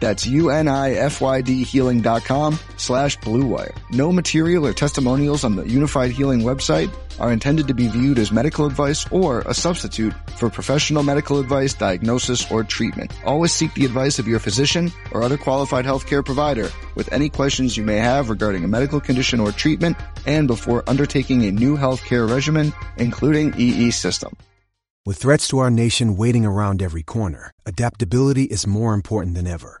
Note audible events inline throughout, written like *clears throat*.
That's U-N-I-F-Y-D healing.com slash bluewire. No material or testimonials on the Unifyd Healing website are intended to be viewed as medical advice or a substitute for professional medical advice, diagnosis, or treatment. Always seek the advice of your physician or other qualified healthcare provider with any questions you may have regarding a medical condition or treatment and before undertaking a new healthcare regimen, including EE system. With threats to our nation waiting around every corner, adaptability is more important than ever.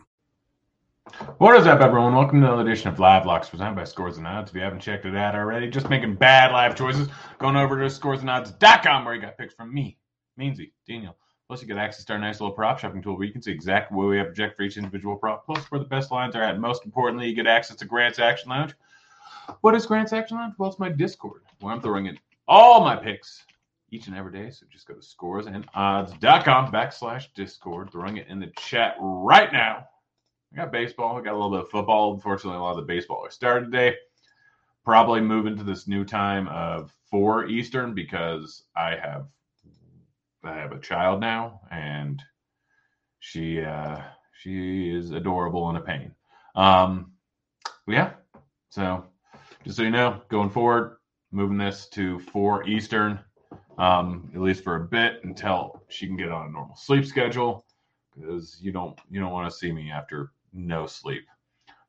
What is up, everyone? Welcome to another edition of Live Locks presented by Scores and Odds. If you haven't checked it out already, just making bad live choices, going over to scoresandodds.com where you got picks from me, Meansy, Daniel. Plus, you get access to our nice little prop shopping tool where you can see exactly what we have projected for each individual prop, plus where the best lines are at. Most importantly, you get access to Grant's Action Lounge. What is Grant's Action Lounge? Well, it's my Discord where I'm throwing in all my picks each and every day. So just go to scoresandodds.com backslash Discord, throwing it in the chat right now. I got baseball. I got a little bit of football. Unfortunately, a lot of the baseball are started today. Probably moving to this new time of four Eastern because I have I have a child now, and she uh, she is adorable and a pain. Um, yeah. So just so you know, going forward, moving this to four Eastern, um, at least for a bit until she can get on a normal sleep schedule. Because you don't you don't want to see me after no sleep.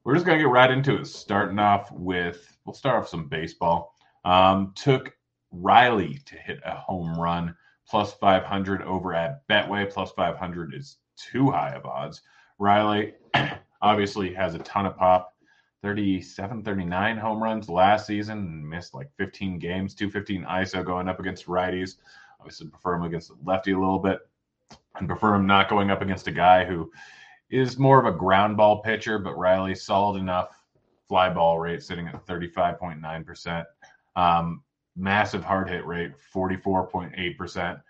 We're just gonna get right into it. Starting off with, we'll start off some baseball. Um, took Riley to hit a home run, plus 500 over at Betway. Plus 500 is too high of odds. Riley *clears throat* obviously has a ton of pop. 37, 39 home runs last season missed like 15 games, 215 ISO going up against righties. Obviously, prefer him against the lefty a little bit and prefer him not going up against a guy who is more of a ground ball pitcher, but Riley solid enough fly ball rate sitting at 35.9%. Um, massive hard hit rate, 44.8%.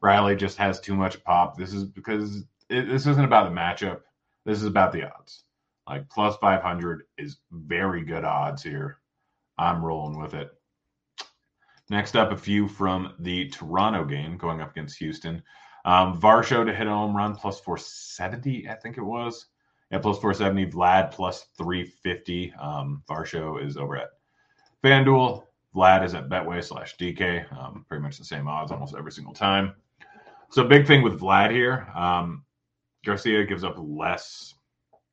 Riley just has too much pop. This is because it, this isn't about the matchup. This is about the odds. Like plus 500 is very good odds here. I'm rolling with it. Next up, a few from the Toronto game going up against Houston. Um, Varsho to hit a home run plus 470, I think it was. Yeah, plus 470. Vlad plus 350. Um, Varsho is over at FanDuel. Vlad is at Betway slash DK. Um, pretty much the same odds almost every single time. So, big thing with Vlad here. Um, Garcia gives up less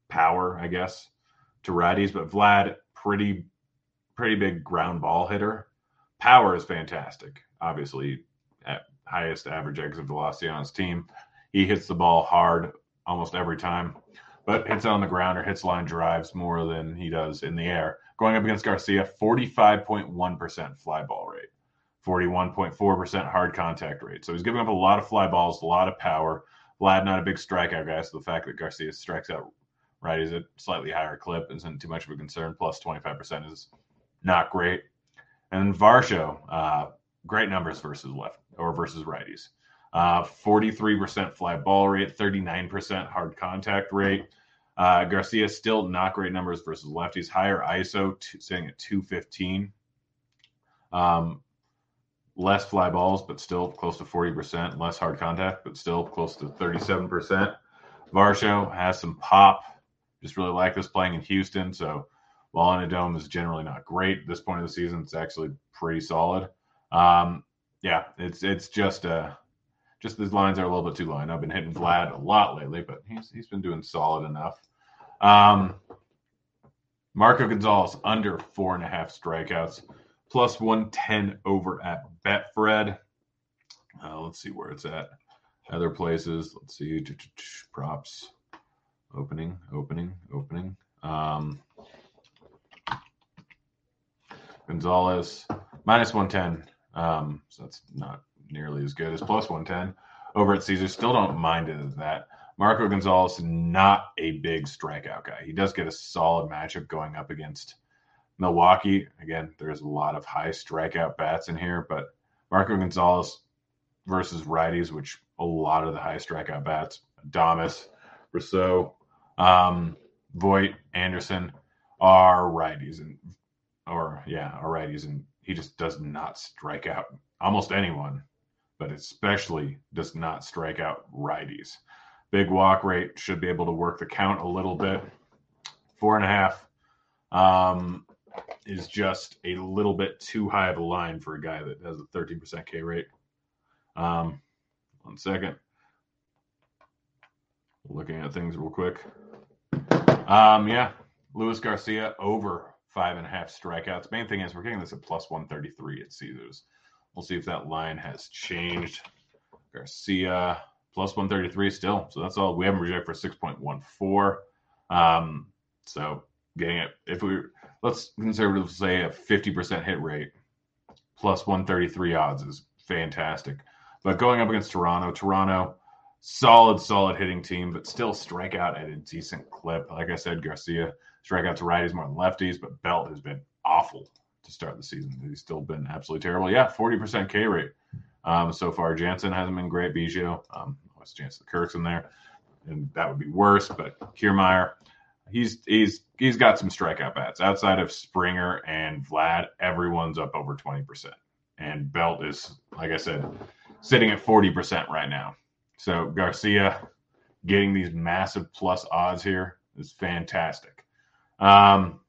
power, I guess, to righties, but Vlad, pretty, pretty big ground ball hitter. Power is fantastic. Obviously, highest average exit velocity on his team. He hits the ball hard almost every time, but hits it on the ground or hits line drives more than he does in the air. Going up against Garcia, 45.1% fly ball rate, 41.4% hard contact rate. So he's giving up a lot of fly balls, a lot of power. Vlad, not a big strikeout guy, so the fact that Garcia strikes out right is a slightly higher clip isn't too much of a concern. Plus 25% is not great. And Varsho, uh, great numbers versus left or versus righties. Uh, 43% fly ball rate, 39% hard contact rate. Uh, Garcia still not great numbers versus lefties. Higher ISO, t- sitting at 215. Um, less fly balls, but still close to 40%. Less hard contact, but still close to 37%. Varsho has some pop. Just really like this playing in Houston. So while in a dome is generally not great at this point of the season, it's actually pretty solid. Um, yeah, it's it's just a Just these lines are a little bit too low. And I've been hitting Vlad a lot lately, but he's he's been doing solid enough. Um, Marco Gonzalez under four and a half strikeouts, plus 110 over at Betfred. Uh, let's see where it's at. Other places. Let's see. Props. Opening, opening, opening. Um, Gonzalez minus 110. Um, so that's not nearly as good as plus 110 over at Caesar. Still don't mind it as that. Marco Gonzalez, not a big strikeout guy. He does get a solid matchup going up against Milwaukee. Again, there's a lot of high strikeout bats in here, but Marco Gonzalez versus righties, which a lot of the high strikeout bats, Adames, Rousseau, um, Voit, Anderson, are righties and or yeah, are righties, and he just does not strike out almost anyone, but especially does not strike out righties. Big walk rate should be able to work the count a little bit. Four and a half um, is just a little bit too high of a line for a guy that has a 13% K rate. Um, one second. Looking at things real quick. Um, yeah, Luis Garcia over five and a half strikeouts. Main thing is we're getting this at plus 133 at Caesars. We'll see if that line has changed. Garcia plus 133 still. So that's all. We haven't rejected for 6.14. Um, so getting it, if we let's conservatively say a 50% hit rate plus 133 odds is fantastic. But going up against Toronto, Toronto, solid, solid hitting team, but still strike out at a decent clip. Like I said, Garcia strike out to righties more than lefties, but Belt has been awful to start the season. He's still been absolutely terrible. Yeah, 40% K rate um, so far. Jansen hasn't been great. Biggio, um, the chance the Kirk's in there? And that would be worse. But Kiermaier, he's he's he's got some strikeout bats. Outside of Springer and Vlad, everyone's up over 20%. And Belt is, like I said, sitting at 40% right now. So Garcia getting these massive plus odds here is fantastic. Um,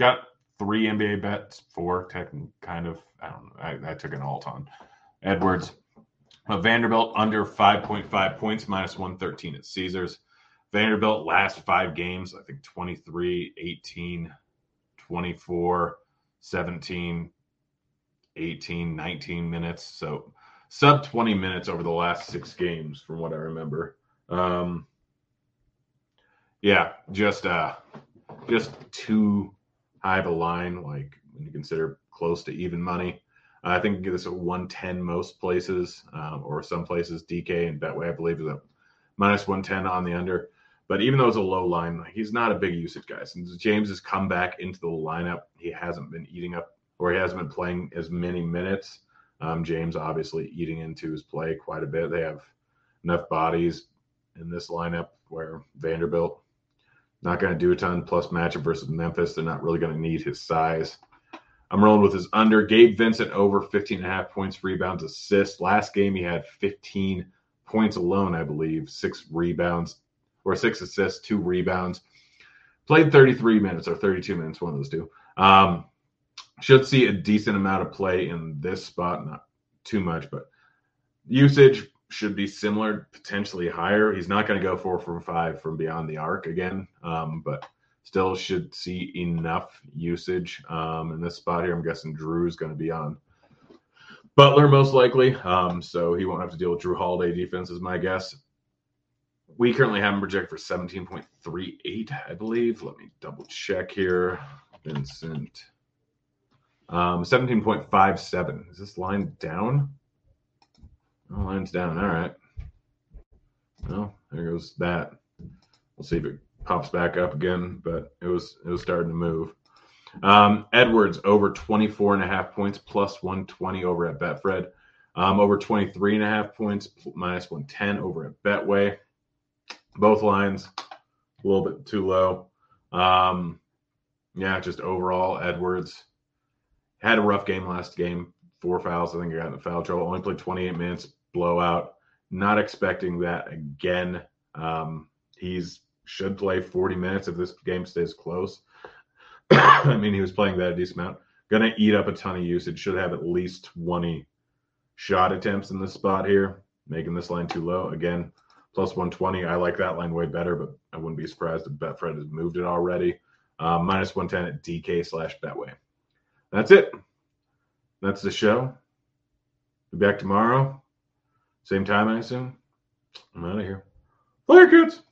got three NBA bets, four, tech, kind of. I don't know. I, I took an alt on Edwards. Vanderbilt under 5.5 points, minus 113 at Caesars. Vanderbilt last five games, I think 23, 18, 24, 17, 18, 19 minutes. So sub 20 minutes over the last six games, from what I remember. Um, yeah, just uh, just too high of a line. Like when you consider close to even money, I think give this at 110 most places, um, or some places. DK and Betway, I believe, is a minus 110 on the under. But even though it's a low line, he's not a big usage guy. Since James has come back into the lineup, he hasn't been eating up, or he hasn't been playing as many minutes. Um, James obviously eating into his play quite a bit. They have enough bodies in this lineup where Vanderbilt not going to do a ton. Plus matchup versus Memphis, they're not really going to need his size. I'm rolling with his under. Gabe Vincent over 15 and a half points, rebounds, assists. Last game he had 15 points alone, I believe, six rebounds or six assists, two rebounds. Played 33 minutes or 32 minutes, one of those two. Um, should see a decent amount of play in this spot, not too much, but usage should be similar, potentially higher. He's not going to go four from five from beyond the arc again, um, but still should see enough usage. Um, in this spot here, I'm guessing Jrue's going to be on Butler most likely, um, so he won't have to deal with Jrue Holiday defense, is my guess. We currently have him projected for 17.38, I believe. Let me double check here. Vincent. Um, 17.57. Is this line down? Oh, line's down. All right. Well, there goes that. We'll see if it pops back up again, but it was it was starting to move. Um, Edwards over 24 and a half points plus 120 over at Betfred. Um, over 23 and a half points minus 110 over at Betway. Both lines a little bit too low. Um, yeah, just overall, Edwards had a rough game last game. Four fouls. I think he got in foul trouble. Only played 28 minutes, blowout. Not expecting that again. Um, he's should play 40 minutes if this game stays close. *coughs* I mean, he was playing that a decent amount. Going to eat up a ton of usage. Should have at least 20 shot attempts in this spot here. making this line too low. Again, plus 120. I like that line way better, but I wouldn't be surprised if Betfred has moved it already. Um, minus 110 at DK slash Betway. That's it. That's the show. Be back tomorrow. Same time, I assume. I'm out of here. Later, kids.